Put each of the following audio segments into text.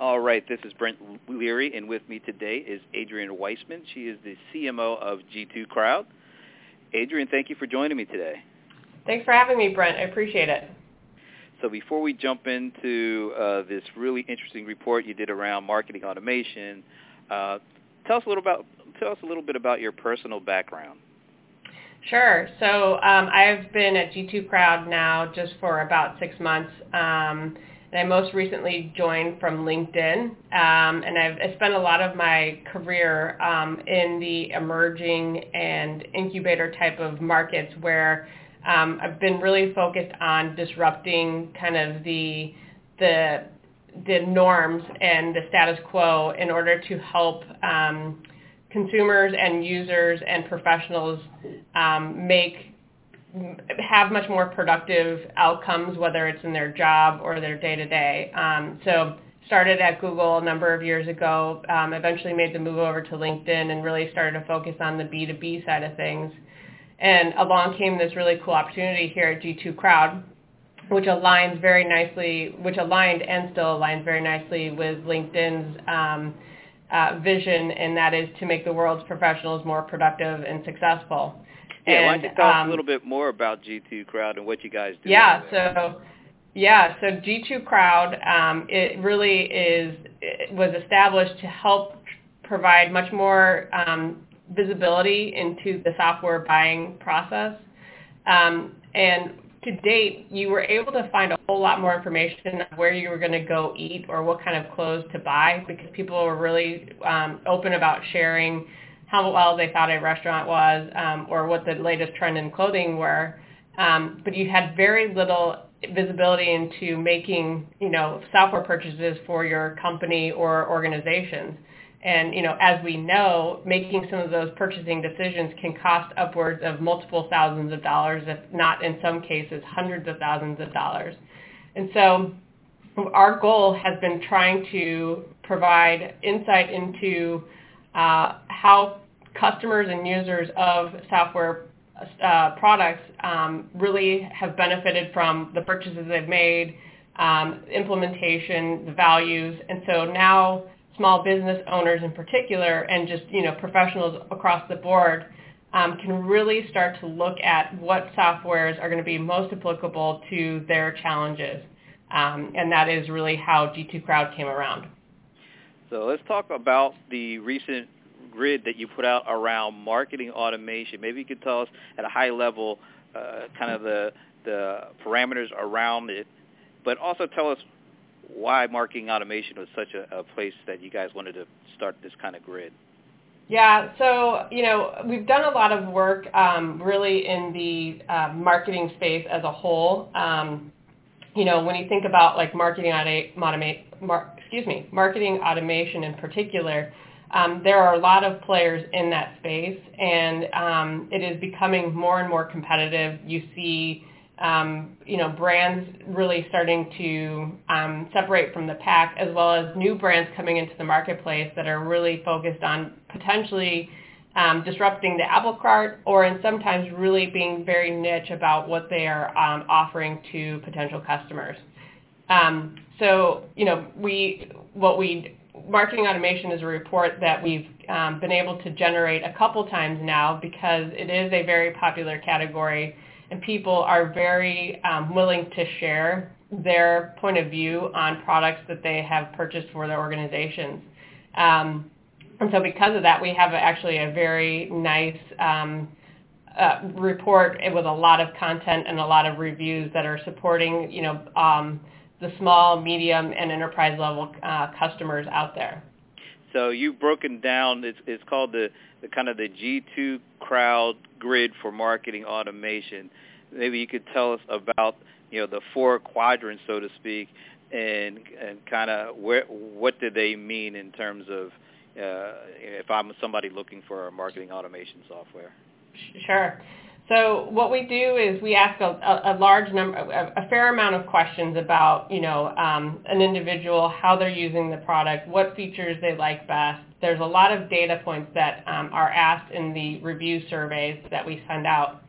All right, this is Brent Leary, and with me today is Adrienne Weissman. She is the CMO of G2 Crowd. Adrienne, thank you for joining me today. Thanks for having me, Brent. I appreciate it. So before we jump into uh, this really interesting report you did around marketing automation, uh, tell us a little about tell us a little bit about your personal background. Sure. So um, I've been at G2 Crowd now just for about six months. Um, and I most recently joined from LinkedIn, um, and I've I spent a lot of my career um, in the emerging and incubator type of markets where um, I've been really focused on disrupting kind of the the the norms and the status quo in order to help um, consumers and users and professionals um, make have much more productive outcomes, whether it's in their job or their day-to-day. Um, so started at Google a number of years ago, um, eventually made the move over to LinkedIn and really started to focus on the B2B side of things. And along came this really cool opportunity here at G2 Crowd, which aligns very nicely, which aligned and still aligns very nicely with LinkedIn's um, uh, vision, and that is to make the world's professionals more productive and successful. Yeah, why don't you tell um, a little bit more about G2 Crowd and what you guys do? Yeah, so yeah, so G2 Crowd, um, it really is it was established to help provide much more um, visibility into the software buying process. Um, and to date, you were able to find a whole lot more information on where you were going to go eat or what kind of clothes to buy because people were really um, open about sharing how well they thought a restaurant was um, or what the latest trend in clothing were. Um, but you had very little visibility into making, you know, software purchases for your company or organizations. And, you know, as we know, making some of those purchasing decisions can cost upwards of multiple thousands of dollars, if not in some cases hundreds of thousands of dollars. And so our goal has been trying to provide insight into uh, how customers and users of software uh, products um, really have benefited from the purchases they've made, um, implementation, the values, and so now small business owners in particular, and just you know professionals across the board, um, can really start to look at what softwares are going to be most applicable to their challenges, um, and that is really how G2 Crowd came around. So let's talk about the recent grid that you put out around marketing automation. Maybe you could tell us at a high level uh, kind of the the parameters around it, but also tell us why marketing automation was such a, a place that you guys wanted to start this kind of grid. Yeah, so you know we've done a lot of work um, really in the uh, marketing space as a whole. Um, you know when you think about like marketing automate, mar- excuse me, marketing automation in particular, um, there are a lot of players in that space, and um, it is becoming more and more competitive. You see, um, you know, brands really starting to um, separate from the pack, as well as new brands coming into the marketplace that are really focused on potentially um, disrupting the apple cart, or in sometimes really being very niche about what they are um, offering to potential customers. so, you know, we what we marketing automation is a report that we've um, been able to generate a couple times now because it is a very popular category and people are very um, willing to share their point of view on products that they have purchased for their organizations. Um, and so because of that, we have actually a very nice um, uh, report with a lot of content and a lot of reviews that are supporting, you know, um, the small, medium, and enterprise level uh, customers out there. So you've broken down. It's, it's called the, the kind of the G2 crowd grid for marketing automation. Maybe you could tell us about you know the four quadrants, so to speak, and and kind of where what do they mean in terms of uh, if I'm somebody looking for a marketing automation software. Sure. So what we do is we ask a, a, large number, a, fair amount of questions about, you know, um, an individual, how they're using the product, what features they like best. There's a lot of data points that um, are asked in the review surveys that we send out.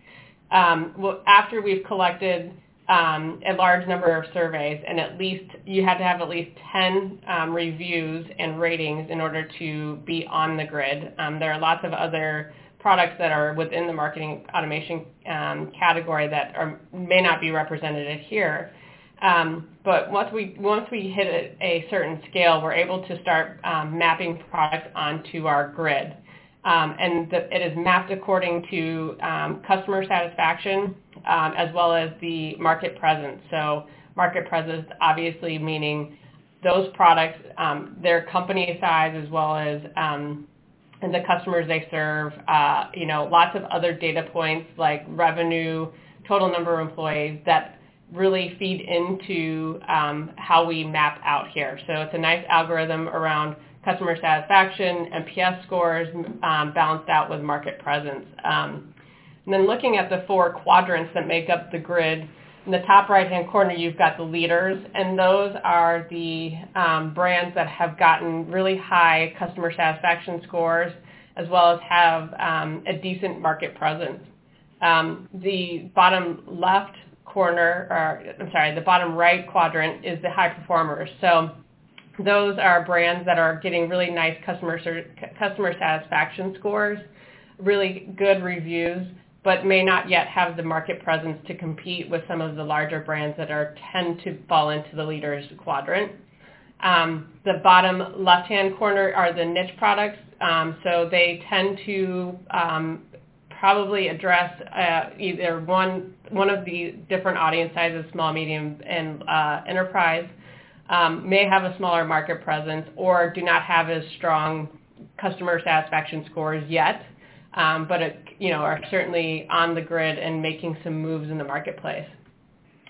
Um, well, after we've collected um, a large number of surveys, and at least you had to have at least 10 um, reviews and ratings in order to be on the grid. Um, there are lots of other products that are within the marketing automation um, category that are, may not be represented here. Um, but once we once we hit a, a, certain scale, we're able to start um, mapping products onto our grid, um, and the, it is mapped according to um, customer satisfaction um, as well as the market presence. So market presence, obviously meaning those products, their company size as well as and the customers they serve, uh, you know, lots of other data points like revenue, total number of employees that really feed into um, how we map out here. So it's a nice algorithm around customer satisfaction, NPS scores um, balanced out with market presence. Um, and then looking at the four quadrants that make up the grid, in the top right-hand corner, you've got the leaders, and those are the um, brands that have gotten really high customer satisfaction scores, as well as have um, a decent market presence. Um, the bottom left corner, or I'm sorry, the bottom right quadrant is the high performers. So those are brands that are getting really nice customer customer satisfaction scores, really good reviews, but may not yet have the market presence to compete with some of the larger brands that are tend to fall into the leaders quadrant. Um, the bottom left-hand corner are the niche products. Um, so they tend to um, probably address uh, either one one of the different audience sizes, small, medium, and uh, enterprise, um, may have a smaller market presence or do not have as strong customer satisfaction scores yet, um, but it, you know are certainly on the grid and making some moves in the marketplace.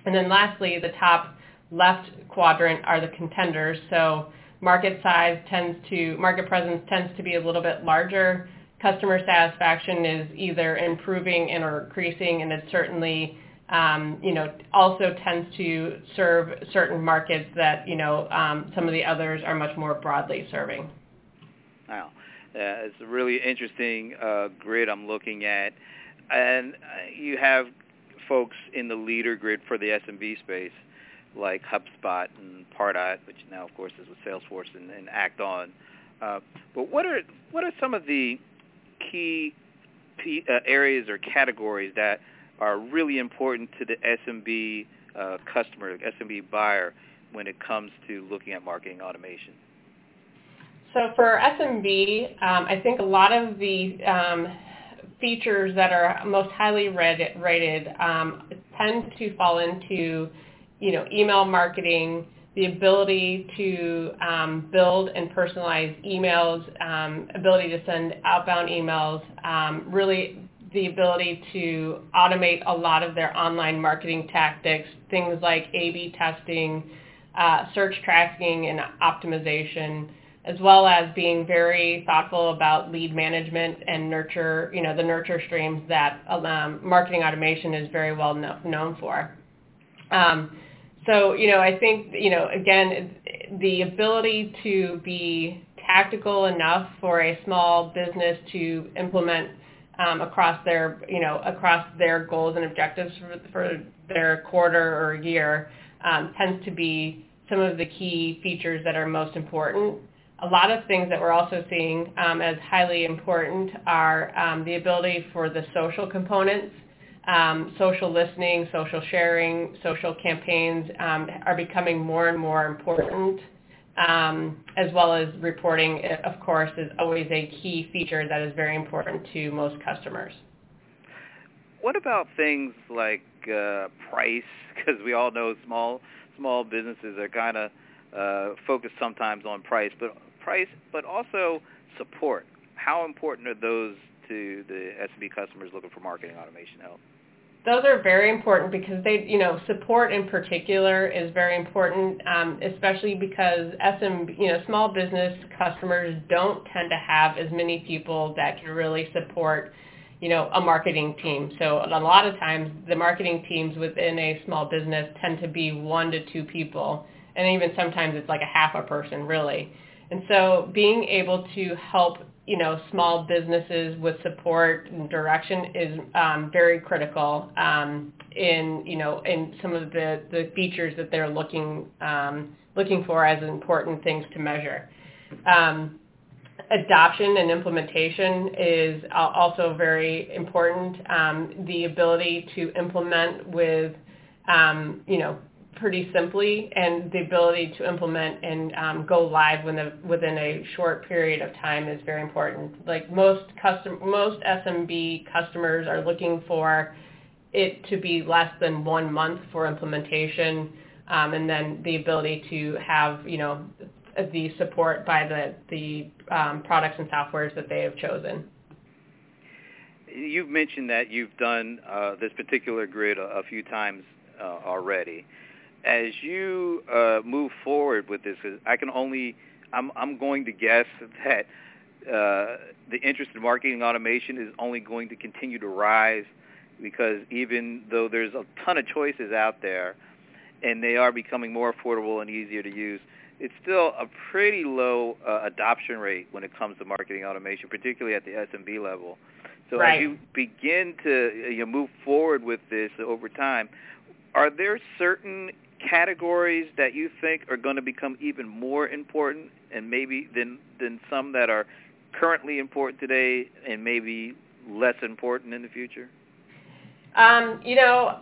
And then lastly, the top left quadrant are the contenders. So market size tends to market presence tends to be a little bit larger customer satisfaction is either improving and or increasing, and it certainly um, you know also tends to serve certain markets that you know um, some of the others are much more broadly serving. Wow, uh, it's a really interesting uh, grid I'm looking at, and uh, you have folks in the leader grid for the SMB space like HubSpot and Pardot, which now of course is with Salesforce and, and Act On. Uh, but what are what are some of the key p- uh, areas or categories that are really important to the SMB uh, customer, SMB buyer, when it comes to looking at marketing automation? So for SMB, um, I think a lot of the um, features that are most highly rated, rated um, tend to fall into, you know, email marketing, the ability to um, build and personalize emails, um, ability to send outbound emails, um, really the ability to automate a lot of their online marketing tactics, things like A-B testing, uh, search tracking and optimization, as well as being very thoughtful about lead management and nurture, you know, the nurture streams that um, marketing automation is very well no- known for. Um, so, you know, I think, you know, again, the ability to be tactical enough for a small business to implement um, across their, you know, across their goals and objectives for, for their quarter or year um, tends to be some of the key features that are most important. A lot of things that we're also seeing um, as highly important are um, the ability for the social components um, social listening, social sharing, social campaigns um, are becoming more and more important, um, as well as reporting, of course, is always a key feature that is very important to most customers. What about things like uh, price? Because we all know small small businesses are kind of uh, focused sometimes on price, but price, but also support. How important are those to the SMB customers looking for marketing automation help? Those are very important because they, you know, support in particular is very important, um, especially because SM, you know, small business customers don't tend to have as many people that can really support, you know, a marketing team. So a lot of times the marketing teams within a small business tend to be one to two people, and even sometimes it's like a half a person really. And so being able to help you know small businesses with support and direction is um, very critical um, in you know in some of the, the features that they're looking um, looking for as important things to measure. Um, adoption and implementation is also very important. Um, the ability to implement with um, you know pretty simply, and the ability to implement and um, go live within a, within a short period of time is very important. Like most custom, most SMB customers are looking for it to be less than one month for implementation, um, and then the ability to have you know the support by the the um, products and softwares that they have chosen. You've mentioned that you've done uh, this particular grid a, a few times uh, already as you uh, move forward with this, I can only I'm I'm going to guess that uh, the interest in marketing automation is only going to continue to rise because even though there's a ton of choices out there and they are becoming more affordable and easier to use, it's still a pretty low uh, adoption rate when it comes to marketing automation, particularly at the SMB level. So right. as you begin to you know, move forward with this over time, are there certain categories that you think are going to become even more important and maybe than than some that are currently important today and maybe less important in the future? Um, you know,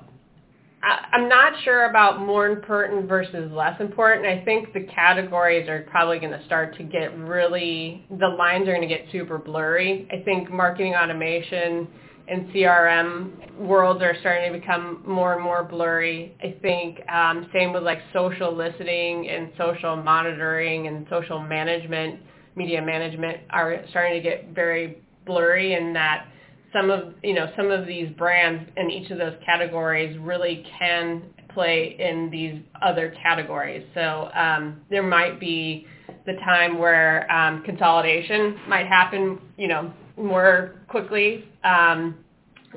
I, I'm not sure about more important versus less important. I think the categories are probably going to start to get really, the lines are going to get super blurry. I think marketing automation and CRM worlds are starting to become more and more blurry. I think um, same with like social listening and social monitoring and social management, media management are starting to get very blurry in that some of you know some of these brands in each of those categories really can play in these other categories. So um, there might be the time where um, consolidation might happen, you know, more quickly. Um,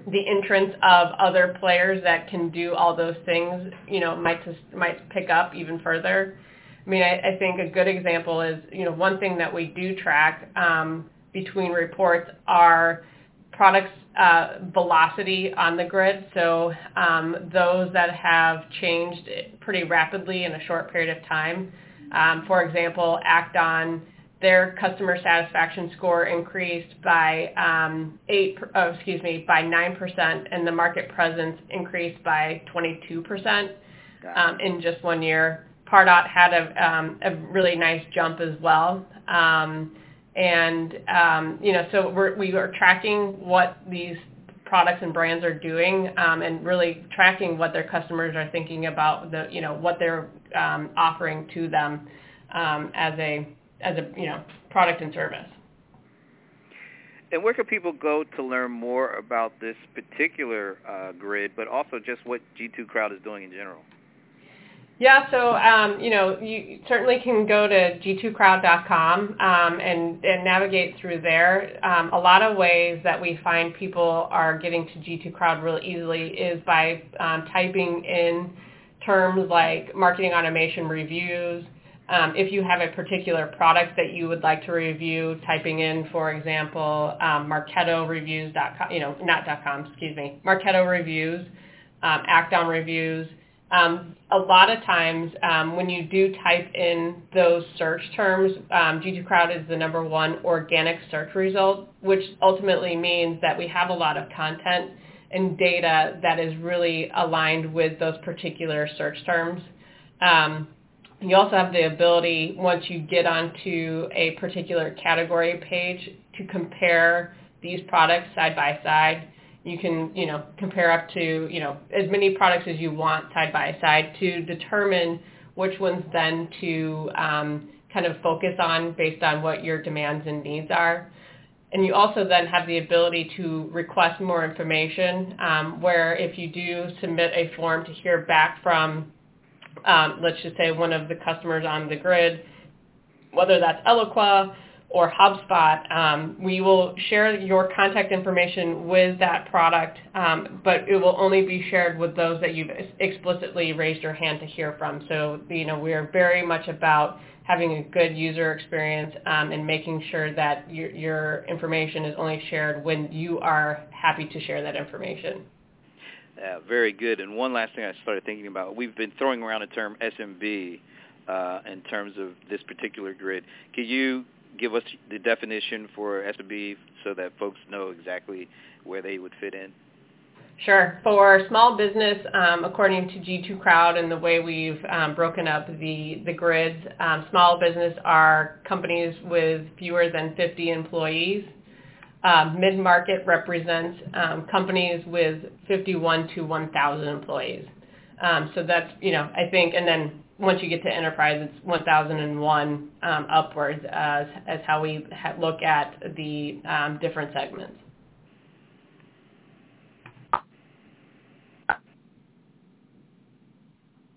the entrance of other players that can do all those things, you know, might just, might pick up even further. I mean, I, I think a good example is, you know, one thing that we do track um, between reports are products uh, velocity on the grid. So um, those that have changed pretty rapidly in a short period of time. Um, for example, Act-On their customer satisfaction score increased by um, eight, oh, excuse me, by nine percent, and the market presence increased by 22 percent um, in just one year. Pardot had a, um, a really nice jump as well, um, and um, you know, so we're, we are tracking what these products and brands are doing, um, and really tracking what their customers are thinking about the, you know, what they're offering to them as a as a you know product and service. And where can people go to learn more about this particular uh, grid, but also just what G2 Crowd is doing in general? Yeah, so um, you know, you certainly can go to g2crowd.com um, and, and navigate through there. Um, a lot of ways that we find people are getting to G2 Crowd really easily is by um, typing in terms like marketing automation reviews, um, if you have a particular product that you would like to review, typing in, for example, um, MarketoReviews.com, you know, not .com, excuse me, Marketo Reviews, um, Reviews. Um, a lot of times um, when you do type in those search terms, um, G2 Crowd is the number one organic search result, which ultimately means that we have a lot of content and data that is really aligned with those particular search terms. Um, you also have the ability, once you get onto a particular category page, to compare these products side by side. You can, you know, compare up to, you know, as many products as you want side by side to determine which ones then to um, kind of focus on based on what your demands and needs are. And you also then have the ability to request more information um, where if you do submit a form to hear back from um, let's just say one of the customers on the grid, whether that's Eloqua or HubSpot, um, we will share your contact information with that product, um, but it will only be shared with those that you've explicitly raised your hand to hear from. So, you know, we are very much about having a good user experience um, and making sure that your, your information is only shared when you are happy to share that information. Uh, very good. And one last thing I started thinking about, we've been throwing around the term SMB uh, in terms of this particular grid. Could you give us the definition for SMB so that folks know exactly where they would fit in? Sure. For small business, um, according to G2 Crowd and the way we've um, broken up the, the grids, um, small business are companies with fewer than 50 employees. Um, mid-market represents um, companies with 51 to 1,000 employees. Um, so that's, you know, I think, and then once you get to enterprise, it's 1,001 upwards as, as how we look at the different segments.